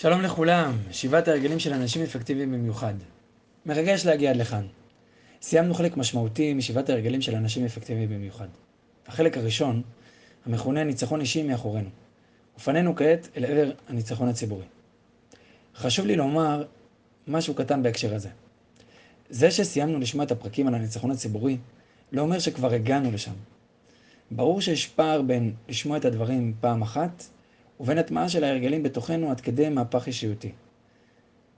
שלום לכולם, שבעת ההרגלים של אנשים אפקטיביים במיוחד. מרגש להגיע עד לכאן. סיימנו חלק משמעותי משבעת ההרגלים של אנשים אפקטיביים במיוחד. החלק הראשון, המכונה ניצחון אישי מאחורינו. ופנינו כעת אל עבר הניצחון הציבורי. חשוב לי לומר משהו קטן בהקשר הזה. זה שסיימנו לשמוע את הפרקים על הניצחון הציבורי, לא אומר שכבר הגענו לשם. ברור שיש פער בין לשמוע את הדברים פעם אחת ובין הטמעה של ההרגלים בתוכנו עד כדי מהפך אישיותי.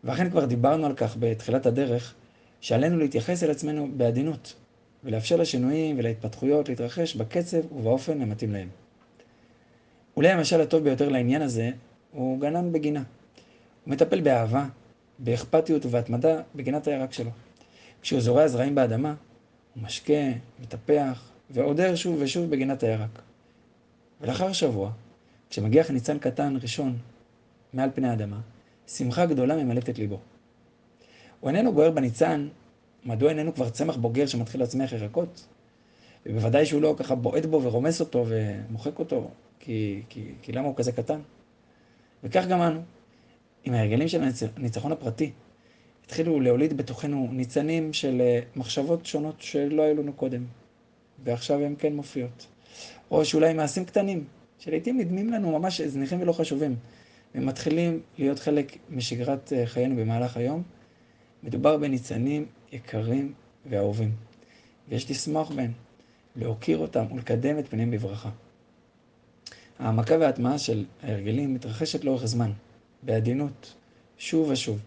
ואכן כבר דיברנו על כך בתחילת הדרך, שעלינו להתייחס אל עצמנו בעדינות, ולאפשר לשינויים ולהתפתחויות להתרחש בקצב ובאופן המתאים להם. אולי המשל הטוב ביותר לעניין הזה הוא גנן בגינה. הוא מטפל באהבה, באכפתיות ובהתמדה בגינת הירק שלו. כשהוא זורע זרעים באדמה, הוא משקה, מטפח ועודר שוב ושוב בגינת הירק. ולאחר שבוע, כשמגיח ניצן קטן ראשון מעל פני האדמה, שמחה גדולה ממלאת את ליבו. הוא איננו גוער בניצן, מדוע איננו כבר צמח בוגר שמתחיל להצמיח ירקות? ובוודאי שהוא לא ככה בועט בו ורומס אותו ומוחק אותו, כי, כי, כי למה הוא כזה קטן? וכך גם אנו, עם ההרגלים של הניצחון הפרטי, התחילו להוליד בתוכנו ניצנים של אה, מחשבות שונות שלא היו לנו קודם, ועכשיו הן כן מופיעות. או שאולי מעשים קטנים, שלעיתים נדמים לנו ממש זניחים ולא חשובים, ומתחילים להיות חלק משגרת אה, חיינו במהלך היום. מדובר בניצנים יקרים ואהובים, ויש לשמוח בהם, להוקיר אותם ולקדם את פניהם בברכה. העמקה וההטמעה של ההרגלים מתרחשת לאורך זמן, בעדינות, שוב ושוב,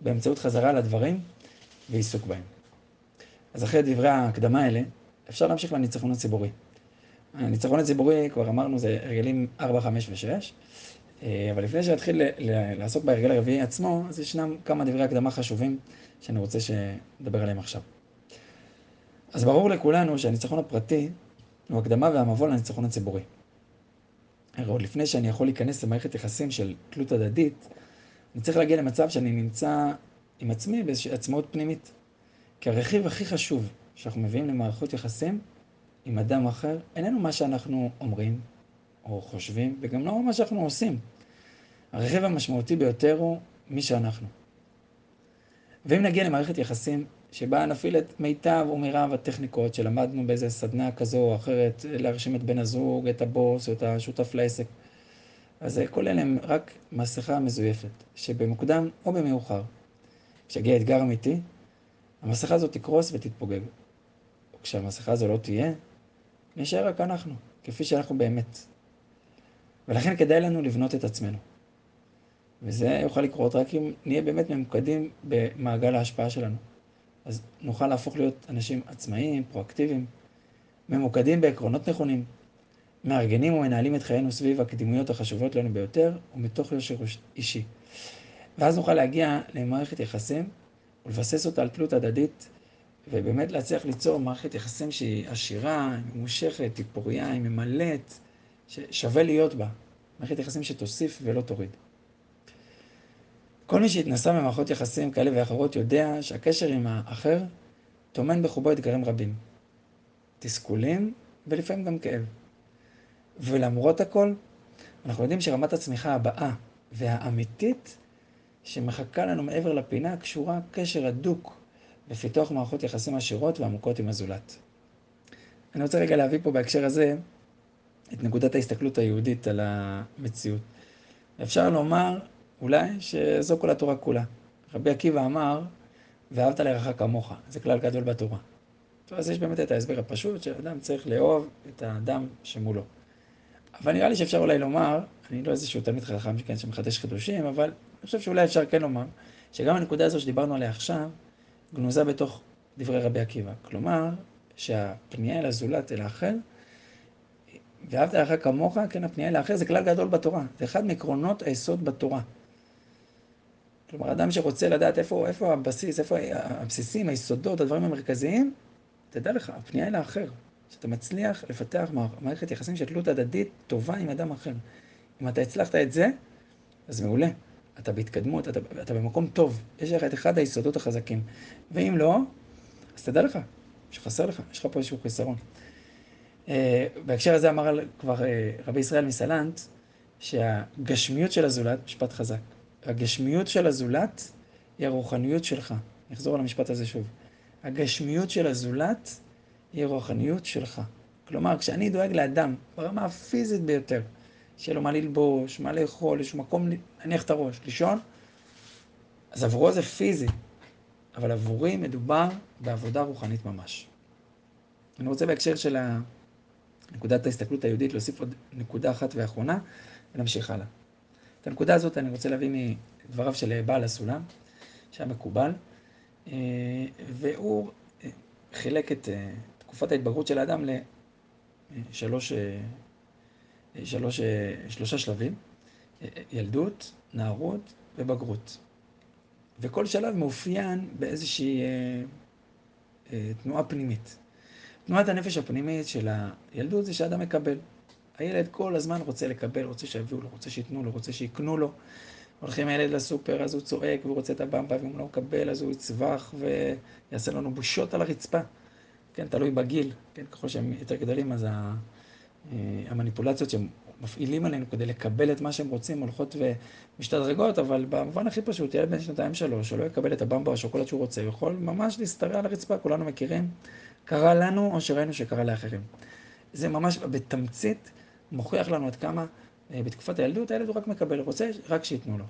באמצעות חזרה לדברים ועיסוק בהם. אז אחרי דברי ההקדמה האלה, אפשר להמשיך לניצחון הציבורי. הניצחון הציבורי, כבר אמרנו, זה הרגלים 4, 5 ו-6, אבל לפני שנתחיל לעסוק בהרגל הרביעי עצמו, אז ישנם כמה דברי הקדמה חשובים שאני רוצה שנדבר עליהם עכשיו. אז ברור לכולנו שהניצחון הפרטי הוא הקדמה והמבוא לניצחון הציבורי. הרי עוד לפני שאני יכול להיכנס למערכת יחסים של תלות הדדית, אני צריך להגיע למצב שאני נמצא עם עצמי באיזושהי עצמאות פנימית. כי הרכיב הכי חשוב שאנחנו מביאים למערכות יחסים עם אדם אחר, איננו מה שאנחנו אומרים או חושבים, וגם לא מה שאנחנו עושים. הרכיב המשמעותי ביותר הוא מי שאנחנו. ואם נגיע למערכת יחסים שבה נפעיל את מיטב ומירב הטכניקות שלמדנו באיזה סדנה כזו או אחרת, להרשים את בן הזוג, את הבוס או את השותף לעסק, אז כל אלה הם רק מסכה מזויפת, שבמוקדם או במאוחר, כשיגיע אתגר אמיתי, המסכה הזאת תקרוס ותתפוגג. כשהמסכה הזו לא תהיה, נשאר רק אנחנו, כפי שאנחנו באמת. ולכן כדאי לנו לבנות את עצמנו. וזה יוכל לקרות רק אם נהיה באמת ממוקדים במעגל ההשפעה שלנו. אז נוכל להפוך להיות אנשים עצמאיים, פרואקטיביים, ממוקדים בעקרונות נכונים, מארגנים ומנהלים את חיינו סביב הקדימויות החשובות לנו ביותר ומתוך יושר אישי. ואז נוכל להגיע למערכת יחסים ולבסס אותה על תלות הדדית ובאמת להצליח ליצור מערכת יחסים שהיא עשירה, ממושכת, היא פוריה, היא ממלאת, ששווה להיות בה. מערכת יחסים שתוסיף ולא תוריד. כל מי שהתנסה במערכות יחסים כאלה ואחרות יודע שהקשר עם האחר טומן בחובו אתגרים רבים. תסכולים ולפעמים גם כאב. ולמרות הכל, אנחנו יודעים שרמת הצמיחה הבאה והאמיתית שמחכה לנו מעבר לפינה קשורה קשר הדוק בפיתוח מערכות יחסים עשירות ועמוקות עם הזולת. אני רוצה רגע להביא פה בהקשר הזה את נקודת ההסתכלות היהודית על המציאות. אפשר לומר אולי שזו כל התורה כולה. רבי עקיבא אמר, ואהבת לרעך כמוך, זה כלל גדול בתורה. אז יש באמת את ההסבר הפשוט, שאדם צריך לאהוב את האדם שמולו. אבל נראה לי שאפשר אולי לומר, אני לא איזשהו תלמיד חכם כן, שמחדש חידושים, אבל אני חושב שאולי אפשר כן לומר, שגם הנקודה הזו שדיברנו עליה עכשיו, גנוזה בתוך דברי רבי עקיבא. כלומר, שהפנייה אל הזולת, אל האחר, ואהבת לך כמוך, כן, הפנייה אל האחר זה כלל גדול בתורה. זה אחד מעקרונות היסוד בתורה. כלומר, אדם שרוצה לדעת איפה, איפה הבסיס, איפה הבסיסים, היסודות, הדברים המרכזיים, תדע לך, הפנייה אל האחר. שאתה מצליח לפתח מערכת יחסים של תלות הדדית טובה עם אדם אחר. אם אתה הצלחת את זה, אז מעולה. אתה בהתקדמות, אתה, אתה במקום טוב, יש לך את אחד היסודות החזקים. ואם לא, אז תדע לך, שחסר לך, יש לך פה איזשהו חיסרון. Uh, בהקשר הזה אמר כבר uh, רבי ישראל מסלנט, שהגשמיות של הזולת, משפט חזק, הגשמיות של הזולת היא הרוחניות שלך. אני אחזור על המשפט הזה שוב. הגשמיות של הזולת היא הרוחניות שלך. כלומר, כשאני דואג לאדם ברמה הפיזית ביותר, שיהיה לו מה ללבוש, מה לאכול, איזשהו מקום להניח את הראש, לישון, אז עבורו זה פיזי, אבל עבורי מדובר בעבודה רוחנית ממש. אני רוצה בהקשר של נקודת ההסתכלות היהודית להוסיף עוד נקודה אחת ואחרונה, ונמשיך הלאה. את הנקודה הזאת אני רוצה להביא מדבריו של בעל הסולם, שהיה מקובל, אה, והוא אה, חילק את אה, תקופת ההתבגרות של האדם לשלוש, שלוש, שלושה שלבים, ילדות, נערות ובגרות. וכל שלב מאופיין באיזושהי תנועה פנימית. תנועת הנפש הפנימית של הילדות זה שאדם מקבל. הילד כל הזמן רוצה לקבל, רוצה שיביאו לו, רוצה שייתנו לו, רוצה שיקנו לו. הולכים הילד לסופר, אז הוא צועק והוא רוצה את הבמבה, ואם הוא לא מקבל, אז הוא יצווח ויעשה לנו בושות על הרצפה. כן, תלוי בגיל, כן, ככל שהם יותר גדולים, אז אה, המניפולציות שהם מפעילים עלינו כדי לקבל את מה שהם רוצים הולכות ומשתדרגות, אבל במובן הכי פשוט, ילד בן שנתיים שלוש, שלא יקבל את הבמבה או השוקולד שהוא רוצה, יכול ממש להשתרע על הרצפה, כולנו מכירים. קרה לנו או שראינו שקרה לאחרים. זה ממש בתמצית מוכיח לנו עד כמה אה, בתקופת הילדות הילד הוא רק מקבל, רוצה רק שייתנו לו.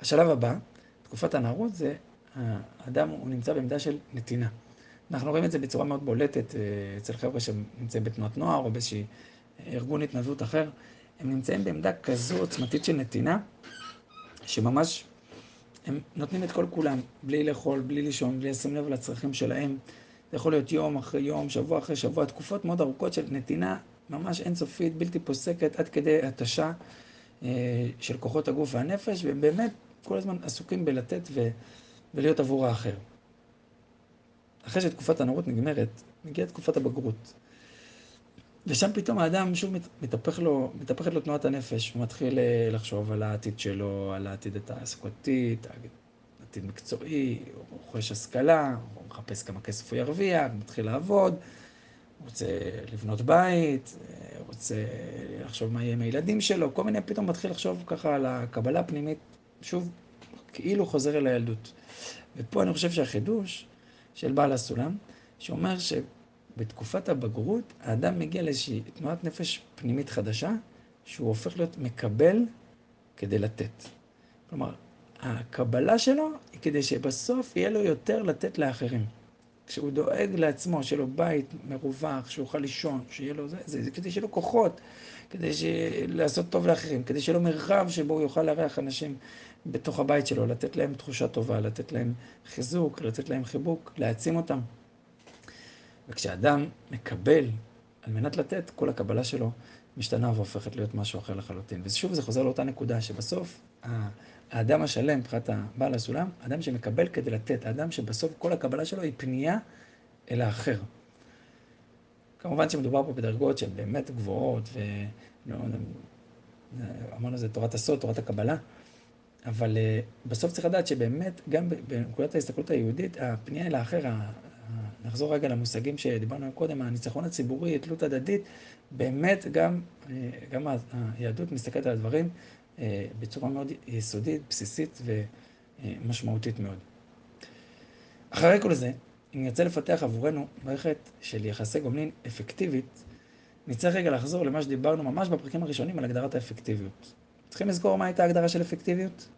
השלב הבא, תקופת הנערות, זה האדם הוא נמצא בעמדה של נתינה. אנחנו רואים את זה בצורה מאוד בולטת אה, אצל חבר'ה שנמצאים בתנועת נוער או באיזשהי ארגון התנדבות אחר. הם נמצאים בעמדה כזו עוצמתית של נתינה, שממש הם נותנים את כל כולם, בלי לאכול, בלי לישון, בלי לשים לב לצרכים שלהם. זה יכול להיות יום אחרי יום, שבוע אחרי שבוע, תקופות מאוד ארוכות של נתינה ממש אינסופית, בלתי פוסקת, עד כדי התשה אה, של כוחות הגוף והנפש, והם באמת כל הזמן עסוקים בלתת ו, ולהיות עבור האחר. אחרי שתקופת הנערות נגמרת, מגיעה תקופת הבגרות. ושם פתאום האדם שוב מתהפך לו, מתהפכת לו תנועת הנפש, הוא מתחיל אה, לחשוב על העתיד שלו, על העתיד התעסוקתי, עתיד מקצועי, הוא רוכש השכלה, הוא מחפש כמה כסף הוא ירוויח, מתחיל לעבוד, הוא רוצה לבנות בית, הוא רוצה לחשוב מה יהיה עם הילדים שלו, כל מיני, פתאום מתחיל לחשוב ככה על הקבלה הפנימית, שוב, כאילו חוזר אל הילדות. ופה אני חושב שהחידוש של בעל הסולם, שאומר שבתקופת הבגרות, האדם מגיע לאיזושהי תנועת נפש פנימית חדשה, שהוא הופך להיות מקבל כדי לתת. כלומר, הקבלה שלו היא כדי שבסוף יהיה לו יותר לתת לאחרים. כשהוא דואג לעצמו, שיהיה לו בית מרווח, שהוא יוכל לישון, שיהיה לו זה, זה, זה כדי שיהיה לו כוחות, כדי ש... לעשות טוב לאחרים, כדי שיהיה לו מרחב שבו הוא יוכל לארח אנשים בתוך הבית שלו, לתת להם תחושה טובה, לתת להם חיזוק, לתת להם חיבוק, להעצים אותם. וכשאדם מקבל על מנת לתת, כל הקבלה שלו משתנה והופכת להיות משהו אחר לחלוטין. ושוב זה חוזר לאותה נקודה, שבסוף האדם השלם, מבחינת הבעל הסולם, האדם שמקבל כדי לתת, האדם שבסוף כל הקבלה שלו היא פנייה אל האחר. כמובן שמדובר פה בדרגות שהן באמת גבוהות, ואמרנו זה תורת הסוד, תורת הקבלה, אבל uh, בסוף צריך לדעת שבאמת, גם בנקודת ההסתכלות היהודית, הפנייה אל האחר, נחזור רגע למושגים שדיברנו קודם, הניצחון הציבורי, תלות הדדית, באמת גם, אה, גם היהדות מסתכלת על הדברים אה, בצורה מאוד יסודית, בסיסית ומשמעותית מאוד. אחרי כל זה, אם נרצה לפתח עבורנו מערכת של יחסי גומלין אפקטיבית, נצטרך רגע לחזור למה שדיברנו ממש בפרקים הראשונים על הגדרת האפקטיביות. צריכים לזכור מה הייתה ההגדרה של אפקטיביות?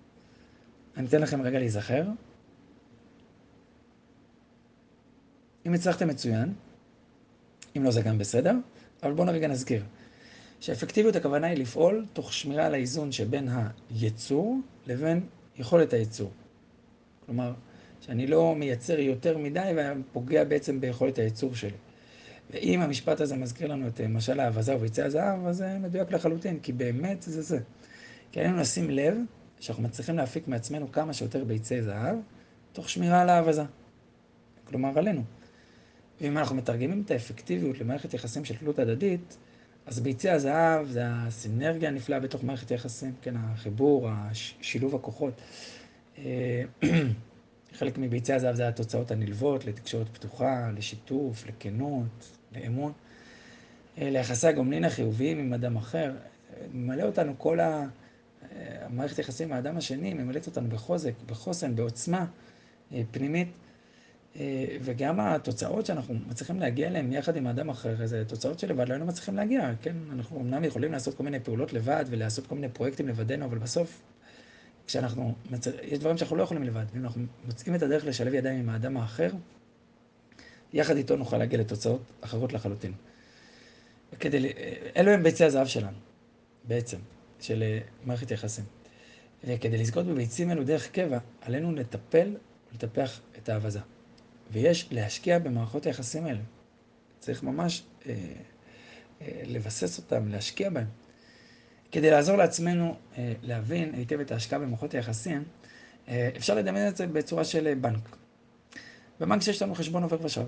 אני אתן לכם רגע להיזכר. אם הצלחתם מצוין, אם לא זה גם בסדר, אבל בואו רגע נזכיר. שאפקטיביות הכוונה היא לפעול תוך שמירה על האיזון שבין הייצור לבין יכולת הייצור. כלומר, שאני לא מייצר יותר מדי ופוגע בעצם ביכולת הייצור שלי. ואם המשפט הזה מזכיר לנו את משל האבזה וביצי הזהב, אז זה מדויק לחלוטין, כי באמת זה זה. כי עלינו לשים לב שאנחנו מצליחים להפיק מעצמנו כמה שיותר ביצי זהב, תוך שמירה על האבזה. כלומר, עלינו. ואם אנחנו מתרגמים את האפקטיביות למערכת יחסים של תלות הדדית, אז ביצי הזהב זה הסינרגיה הנפלאה בתוך מערכת היחסים, כן, החיבור, שילוב הכוחות. אה, חלק מביצי הזהב זה התוצאות הנלוות לתקשורת פתוחה, לשיתוף, לכנות, לאמון. אה, ליחסי הגומלין החיוביים עם אדם אחר, ממלא אותנו כל המערכת יחסים עם האדם השני ממלאת אותנו בחוזק, בחוסן, בעוצמה אה, פנימית, אה, וגם התוצאות שאנחנו מצליחים להגיע אליהן יחד עם האדם אחר, זה תוצאות שלבד לא היינו מצליחים להגיע, כן? אנחנו אמנם יכולים לעשות כל מיני פעולות לבד ולעשות כל מיני פרויקטים לבדנו, אבל בסוף, כשאנחנו, יש דברים שאנחנו לא יכולים לבד, ואם אנחנו מוצאים את הדרך לשלב ידיים עם האדם האחר, יחד איתו נוכל להגיע לתוצאות אחרות לחלוטין. כדי, אלו הם ביצי הזהב שלנו, בעצם, של אה, מערכת יחסים. וכדי לזכות בביצים אלו דרך קבע, עלינו לטפל ולטפח את האבזה. ויש להשקיע במערכות היחסים האלה. צריך ממש אה, אה, לבסס אותם, להשקיע בהם. כדי לעזור לעצמנו אה, להבין היטב את ההשקעה במערכות היחסים, אה, אפשר לדמיין את זה בצורה של אה, בנק. בבנק שיש לנו חשבון עובר ושב.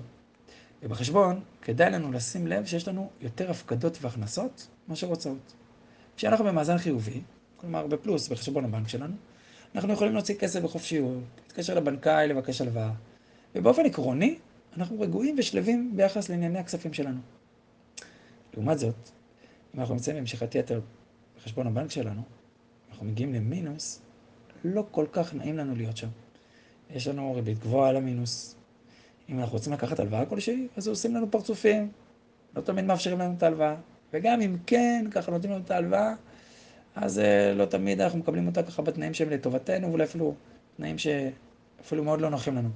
ובחשבון כדאי לנו לשים לב שיש לנו יותר הפקדות והכנסות מאשר הוצאות. כשאנחנו במאזן חיובי, כלומר בפלוס בחשבון הבנק שלנו, אנחנו יכולים להוציא כסף בחופשיות, להתקשר לבנקאי, לבקש הלוואה. ובאופן עקרוני, אנחנו רגועים ושלווים ביחס לענייני הכספים שלנו. לעומת זאת, אם אנחנו נמצאים במשיכת יתר בחשבון הבנק שלנו, אנחנו מגיעים למינוס, לא כל כך נעים לנו להיות שם. יש לנו ריבית גבוהה על המינוס. אם אנחנו רוצים לקחת הלוואה כלשהי, אז עושים לנו פרצופים. לא תמיד מאפשרים לנו את ההלוואה. וגם אם כן, ככה נותנים לנו את ההלוואה, אז uh, לא תמיד אנחנו מקבלים אותה ככה בתנאים שהם לטובתנו, ואולי אפילו תנאים שאפילו מאוד לא נוחים לנו.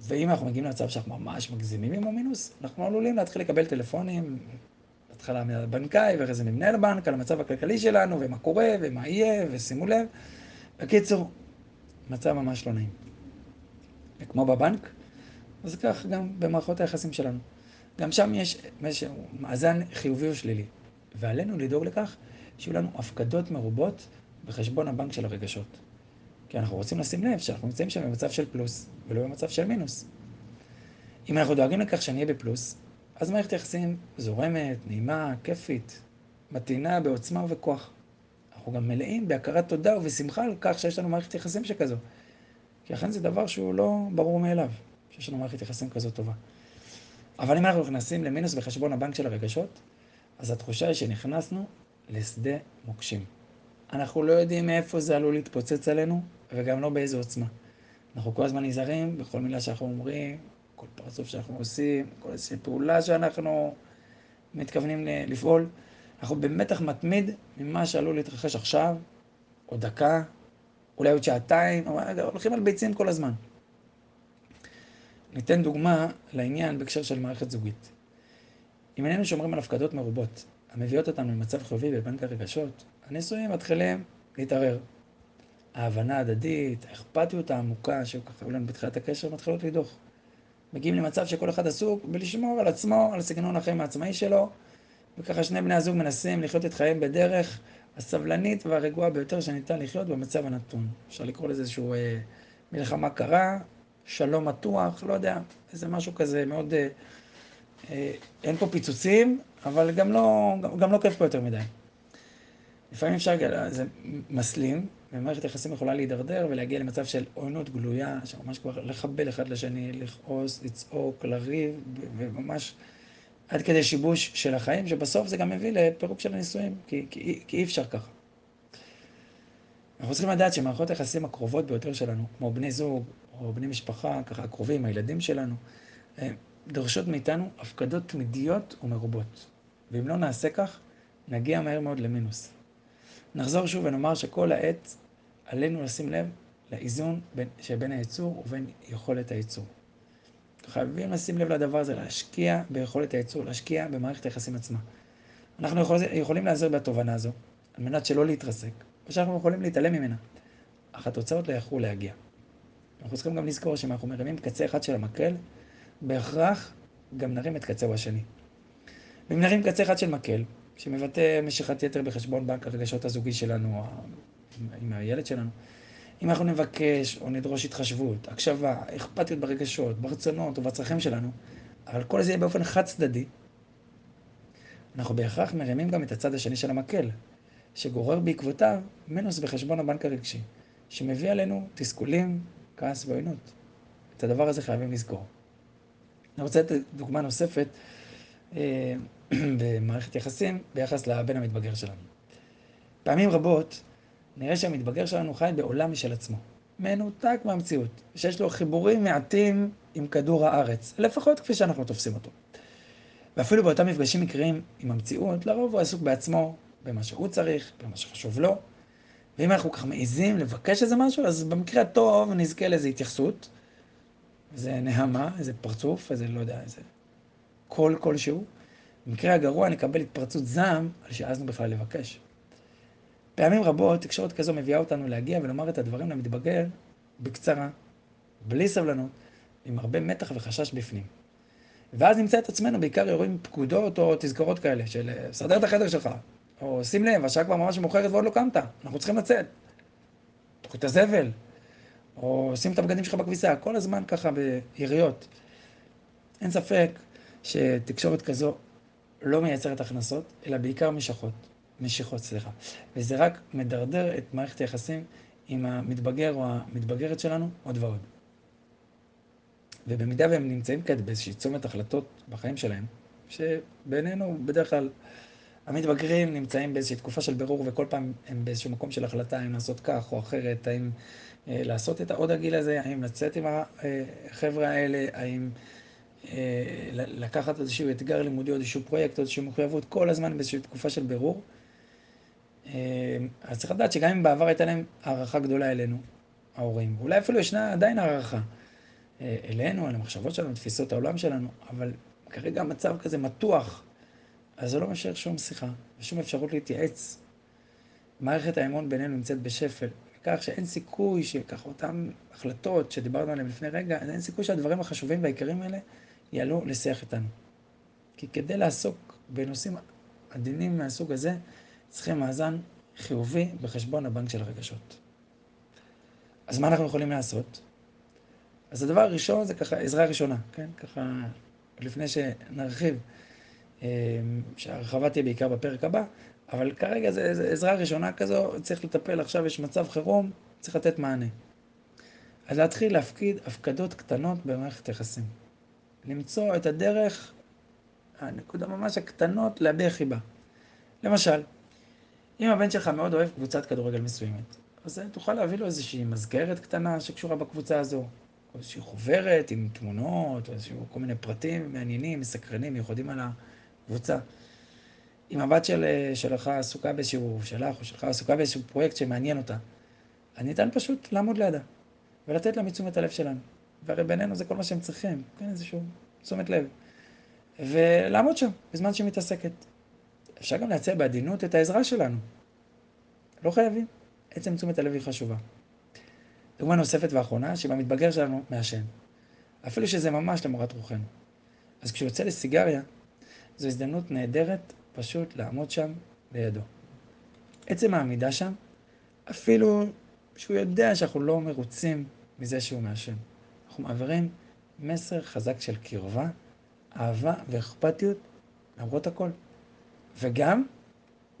ואם אנחנו מגיעים למצב שאנחנו ממש מגזימים עם המינוס, אנחנו עלולים להתחיל לקבל טלפונים, בהתחלה מהבנקאי ואחרי זה ממנהל הבנק, על המצב הכלכלי שלנו, ומה קורה, ומה יהיה, ושימו לב. בקיצור, מצב ממש לא נעים. וכמו בבנק, אז כך גם במערכות היחסים שלנו. גם שם יש, יש מאזן חיובי או שלילי, ועלינו לדאוג לכך שיהיו לנו הפקדות מרובות בחשבון הבנק של הרגשות. כי אנחנו רוצים לשים לב שאנחנו נמצאים שם במצב של פלוס, ולא במצב של מינוס. אם אנחנו דואגים לכך שאני אהיה בפלוס, אז מערכת יחסים זורמת, נעימה, כיפית, מתאינה בעוצמה ובכוח. אנחנו גם מלאים בהכרת תודה ובשמחה על כך שיש לנו מערכת יחסים שכזו. כי אכן זה דבר שהוא לא ברור מאליו, שיש לנו מערכת יחסים כזו טובה. אבל אם אנחנו נכנסים למינוס בחשבון הבנק של הרגשות, אז התחושה היא שנכנסנו לשדה מוקשים. אנחנו לא יודעים מאיפה זה עלול להתפוצץ עלינו, וגם לא באיזו עוצמה. אנחנו כל הזמן נזהרים בכל מילה שאנחנו אומרים, כל פרצוף שאנחנו עושים, כל איזושהי פעולה שאנחנו מתכוונים לפעול. אנחנו במתח מתמיד ממה שעלול להתרחש עכשיו, או דקה, אולי עוד שעתיים, הולכים על ביצים כל הזמן. ניתן דוגמה לעניין בהקשר של מערכת זוגית. אם איננו שומרים על הפקדות מרובות, המביאות אותנו למצב חיובי בבנק הרגשות, הנישואים מתחילים להתערער. ההבנה ההדדית, האכפתיות העמוקה שככה היו לנו בתחילת הקשר, מתחילות לדוח. מגיעים למצב שכל אחד עסוק בלשמור על עצמו, על סגנון החיים העצמאי שלו, וככה שני בני הזוג מנסים לחיות את חייהם בדרך הסבלנית והרגועה ביותר שניתן לחיות במצב הנתון. אפשר לקרוא לזה איזשהו אה, מלחמה קרה, שלום מתוח, לא יודע, איזה משהו כזה מאוד... אה, אה, אין פה פיצוצים, אבל גם לא, גם, גם לא כיף פה יותר מדי. לפעמים אפשר, זה מסלים, ומערכת יחסים יכולה להידרדר ולהגיע למצב של עוינות גלויה, שממש כבר לחבל אחד לשני, לכעוס, לצעוק, לריב, וממש עד כדי שיבוש של החיים, שבסוף זה גם מביא לפירוק של הנישואים, כי, כי, כי אי אפשר ככה. אנחנו צריכים לדעת שמערכות היחסים הקרובות ביותר שלנו, כמו בני זוג או בני משפחה, ככה הקרובים, הילדים שלנו, דורשות מאיתנו הפקדות תמידיות ומרובות. ואם לא נעשה כך, נגיע מהר מאוד למינוס. נחזור שוב ונאמר שכל העת עלינו לשים לב לאיזון בין, שבין הייצור ובין יכולת הייצור. חייבים לשים לב לדבר הזה, להשקיע ביכולת הייצור, להשקיע במערכת היחסים עצמה. אנחנו יכול, יכולים להיעזר בתובנה הזו, על מנת שלא להתרסק, או שאנחנו יכולים להתעלם ממנה, אך התוצאות לא יכלו להגיע. אנחנו צריכים גם לזכור שאם אנחנו מרימים קצה אחד של המקל, בהכרח גם נרים את קצהו השני. ואם נרים קצה אחד של מקל, שמבטא משיכת יתר בחשבון בנק הרגשות הזוגי שלנו, עם הילד שלנו, אם אנחנו נבקש או נדרוש התחשבות, הקשבה, אכפתיות ברגשות, ברצונות ובצרכים שלנו, אבל כל זה יהיה באופן חד צדדי, אנחנו בהכרח מרימים גם את הצד השני של המקל, שגורר בעקבותיו מינוס בחשבון הבנק הרגשי, שמביא עלינו תסכולים, כעס ועוינות. את הדבר הזה חייבים לזכור. אני רוצה לתת דוגמה נוספת אה, במערכת יחסים ביחס לבן המתבגר שלנו. פעמים רבות נראה שהמתבגר שלנו חי בעולם משל עצמו. מנותק מהמציאות, שיש לו חיבורים מעטים עם כדור הארץ, לפחות כפי שאנחנו תופסים אותו. ואפילו באותם מפגשים מקריים עם המציאות, לרוב הוא עסוק בעצמו, במה שהוא צריך, במה שחשוב לו. ואם אנחנו ככה מעיזים לבקש איזה משהו, אז במקרה הטוב נזכה לאיזו התייחסות, איזה נהמה, איזה פרצוף, איזה, לא יודע, איזה קול כלשהו. במקרה הגרוע נקבל התפרצות זעם על שהעזנו בכלל לבקש. פעמים רבות תקשורת כזו מביאה אותנו להגיע ולומר את הדברים למתבגר בקצרה, בלי סבלנות, עם הרבה מתח וחשש בפנים. ואז נמצא את עצמנו בעיקר יורים פקודות או תזכורות כאלה של סדר את החדר שלך, או שים לב, השעה כבר ממש מאוחרת ועוד לא קמת, אנחנו צריכים לצאת. תאכלו את הזבל, או שים את הבגדים שלך בכביסה, כל הזמן ככה ביריות. אין ספק שתקשורת כזו לא מייצרת הכנסות, אלא בעיקר משכות, משיכות, סליחה. וזה רק מדרדר את מערכת היחסים עם המתבגר או המתבגרת שלנו עוד ועוד. ובמידה והם נמצאים כעת באיזושהי צומת החלטות בחיים שלהם, שבינינו בדרך כלל המתבגרים נמצאים באיזושהי תקופה של בירור וכל פעם הם באיזשהו מקום של החלטה האם לעשות כך או אחרת, האם אה, לעשות את העוד הגיל הזה, האם לצאת עם החבר'ה האלה, האם אה, לקחת איזשהו אתגר לימודי, איזשהו פרויקט, איזושהי מחויבות, כל הזמן באיזושהי תקופה של בירור. אה, אז צריך לדעת שגם אם בעבר הייתה להם הערכה גדולה אלינו, ההורים, ואולי אפילו ישנה עדיין הערכה אלינו, על המחשבות שלנו, תפיסות העולם שלנו, אבל כרגע המצב כזה מתוח, אז זה לא משאיר שום שיחה ושום אפשרות להתייעץ. מערכת האמון בינינו נמצאת בשפל, כך שאין סיכוי שככה אותן החלטות שדיברנו עליהן לפני רגע, אין סיכוי שהדברים החשובים והעיקרים האלה יעלו לשיח איתנו. כי כדי לעסוק בנושאים עדינים מהסוג הזה, צריכים מאזן חיובי בחשבון הבנק של הרגשות. אז מה אנחנו יכולים לעשות? אז הדבר הראשון זה ככה עזרה ראשונה, כן? ככה, לפני שנרחיב, אה, שההרחבה תהיה בעיקר בפרק הבא, אבל כרגע זה, זה עזרה ראשונה כזו, צריך לטפל, עכשיו יש מצב חירום, צריך לתת מענה. אז להתחיל להפקיד הפקדות קטנות במערכת יחסים. למצוא את הדרך, הנקודה ממש הקטנות, להביע חיבה. למשל, אם הבן שלך מאוד אוהב קבוצת כדורגל מסוימת, אז תוכל להביא לו איזושהי מסגרת קטנה שקשורה בקבוצה הזו, או איזושהי חוברת עם תמונות, או איזשהו כל מיני פרטים מעניינים, מסקרנים, מיוחדים על הקבוצה. אם הבת של, שלך עסוקה באיזשהו, שלך או שלך עסוקה באיזשהו פרויקט שמעניין אותה, אז ניתן פשוט לעמוד לידה ולתת לה מתשומת הלב שלנו. והרי בינינו זה כל מה שהם צריכים, כן, איזשהו תשומת לב. ולעמוד שם בזמן שהיא מתעסקת. אפשר גם להציע בעדינות את העזרה שלנו. לא חייבים. עצם תשומת הלב היא חשובה. דוגמה נוספת ואחרונה, שבמתבגר שלנו מעשן. אפילו שזה ממש למורת רוחנו. אז כשהוא יוצא לסיגריה, זו הזדמנות נהדרת פשוט לעמוד שם לידו. עצם העמידה שם, אפילו שהוא יודע שאנחנו לא מרוצים מזה שהוא מעשן. אנחנו מעבירים מסר חזק של קרבה, אהבה ואכפתיות למרות הכל. וגם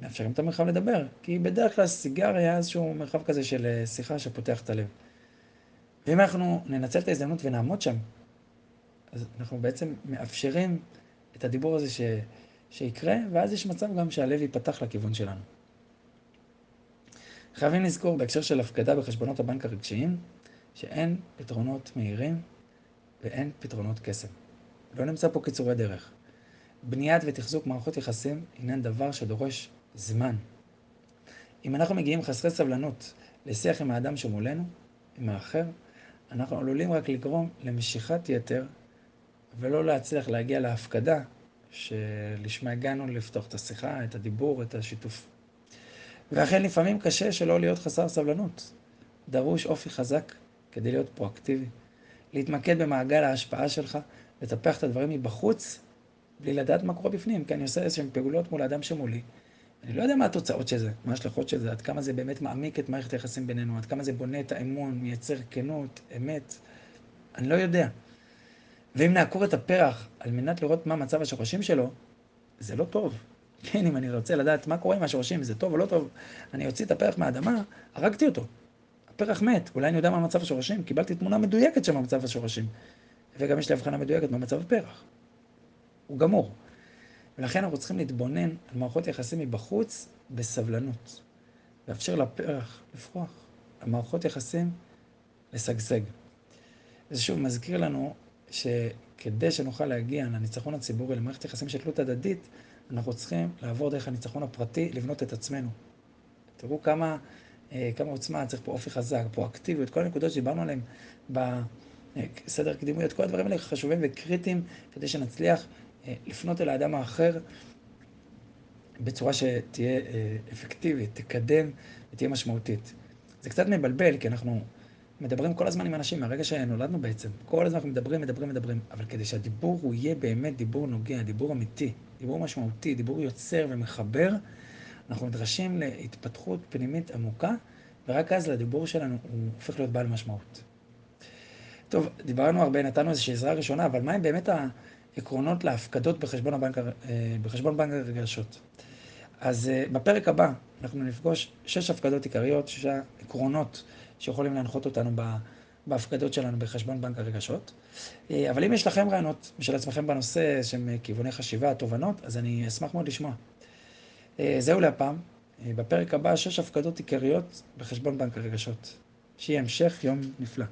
מאפשרים את המרחב לדבר, כי בדרך כלל סיגריה איזשהו מרחב כזה של אה, שיחה שפותח את הלב. ואם אנחנו ננצל את ההזדמנות ונעמוד שם, אז אנחנו בעצם מאפשרים את הדיבור הזה ש... שיקרה, ואז יש מצב גם שהלב ייפתח לכיוון שלנו. חייבים לזכור בהקשר של הפקדה בחשבונות הבנק הרגשיים, שאין פתרונות מהירים ואין פתרונות קסם. לא נמצא פה קיצורי דרך. בניית ותחזוק מערכות יחסים הינן דבר שדורש זמן. אם אנחנו מגיעים חסרי סבלנות לשיח עם האדם שמולנו, עם האחר, אנחנו עלולים רק לגרום למשיכת יתר ולא להצליח להגיע להפקדה שלשמה הגענו לפתוח את השיחה, את הדיבור, את השיתוף. ואכן לפעמים קשה שלא להיות חסר סבלנות. דרוש אופי חזק כדי להיות פרואקטיבי. להתמקד במעגל ההשפעה שלך, לטפח את הדברים מבחוץ, בלי לדעת מה קורה בפנים, כי אני עושה איזשהן פעולות מול האדם שמולי. אני לא יודע מה התוצאות של זה, מה ההשלכות של זה, עד כמה זה באמת מעמיק את מערכת היחסים בינינו, עד כמה זה בונה את האמון, מייצר כנות, אמת. אני לא יודע. ואם נעקור את הפרח על מנת לראות מה מצב השורשים שלו, זה לא טוב. כן, אם אני רוצה לדעת מה קורה עם השורשים, זה טוב או לא טוב, אני אוציא את הפרח מהאדמה, הרגתי אותו. הפרח מת, אולי אני יודע מה מצב השורשים, קיבלתי תמונה מדויקת שם במצב השורשים. וגם יש לי הבחנה מדויקת מה מצב הפרח. הוא גמור. ולכן אנחנו צריכים להתבונן על מערכות יחסים מבחוץ בסבלנות. לאפשר לפרח לפרוח, למערכות יחסים לשגשג. זה שוב מזכיר לנו שכדי שנוכל להגיע לניצחון הציבורי, למערכת יחסים של תלות הדדית, אנחנו צריכים לעבור דרך הניצחון הפרטי, לבנות את עצמנו. תראו כמה, אה, כמה עוצמה, צריך פה אופי חזק, פרואקטיביות, כל הנקודות שדיברנו עליהן בסדר קדימויות, כל הדברים האלה חשובים וקריטיים כדי שנצליח אה, לפנות אל האדם האחר בצורה שתהיה אה, אפקטיבית, תקדם ותהיה משמעותית. זה קצת מבלבל, כי אנחנו מדברים כל הזמן עם אנשים, מהרגע שנולדנו בעצם. כל הזמן אנחנו מדברים, מדברים, מדברים. אבל כדי שהדיבור הוא יהיה באמת דיבור נוגע, דיבור אמיתי, דיבור משמעותי, דיבור יוצר ומחבר, אנחנו נדרשים להתפתחות פנימית עמוקה, ורק אז לדיבור שלנו הוא הופך להיות בעל משמעות. טוב, דיברנו הרבה, נתנו איזושהי עזרה ראשונה, אבל מהם באמת העקרונות להפקדות בחשבון, הבנק, אה, בחשבון בנק הרגשות? אז אה, בפרק הבא אנחנו נפגוש שש הפקדות עיקריות, שישה עקרונות שיכולים להנחות אותנו בהפקדות שלנו בחשבון בנק הרגשות. אה, אבל אם יש לכם רעיונות משל עצמכם בנושא שהם כיווני חשיבה, תובנות, אז אני אשמח מאוד לשמוע. זהו להפעם. בפרק הבא, שש הפקדות עיקריות בחשבון בנק הרגשות. שיהיה המשך יום נפלא.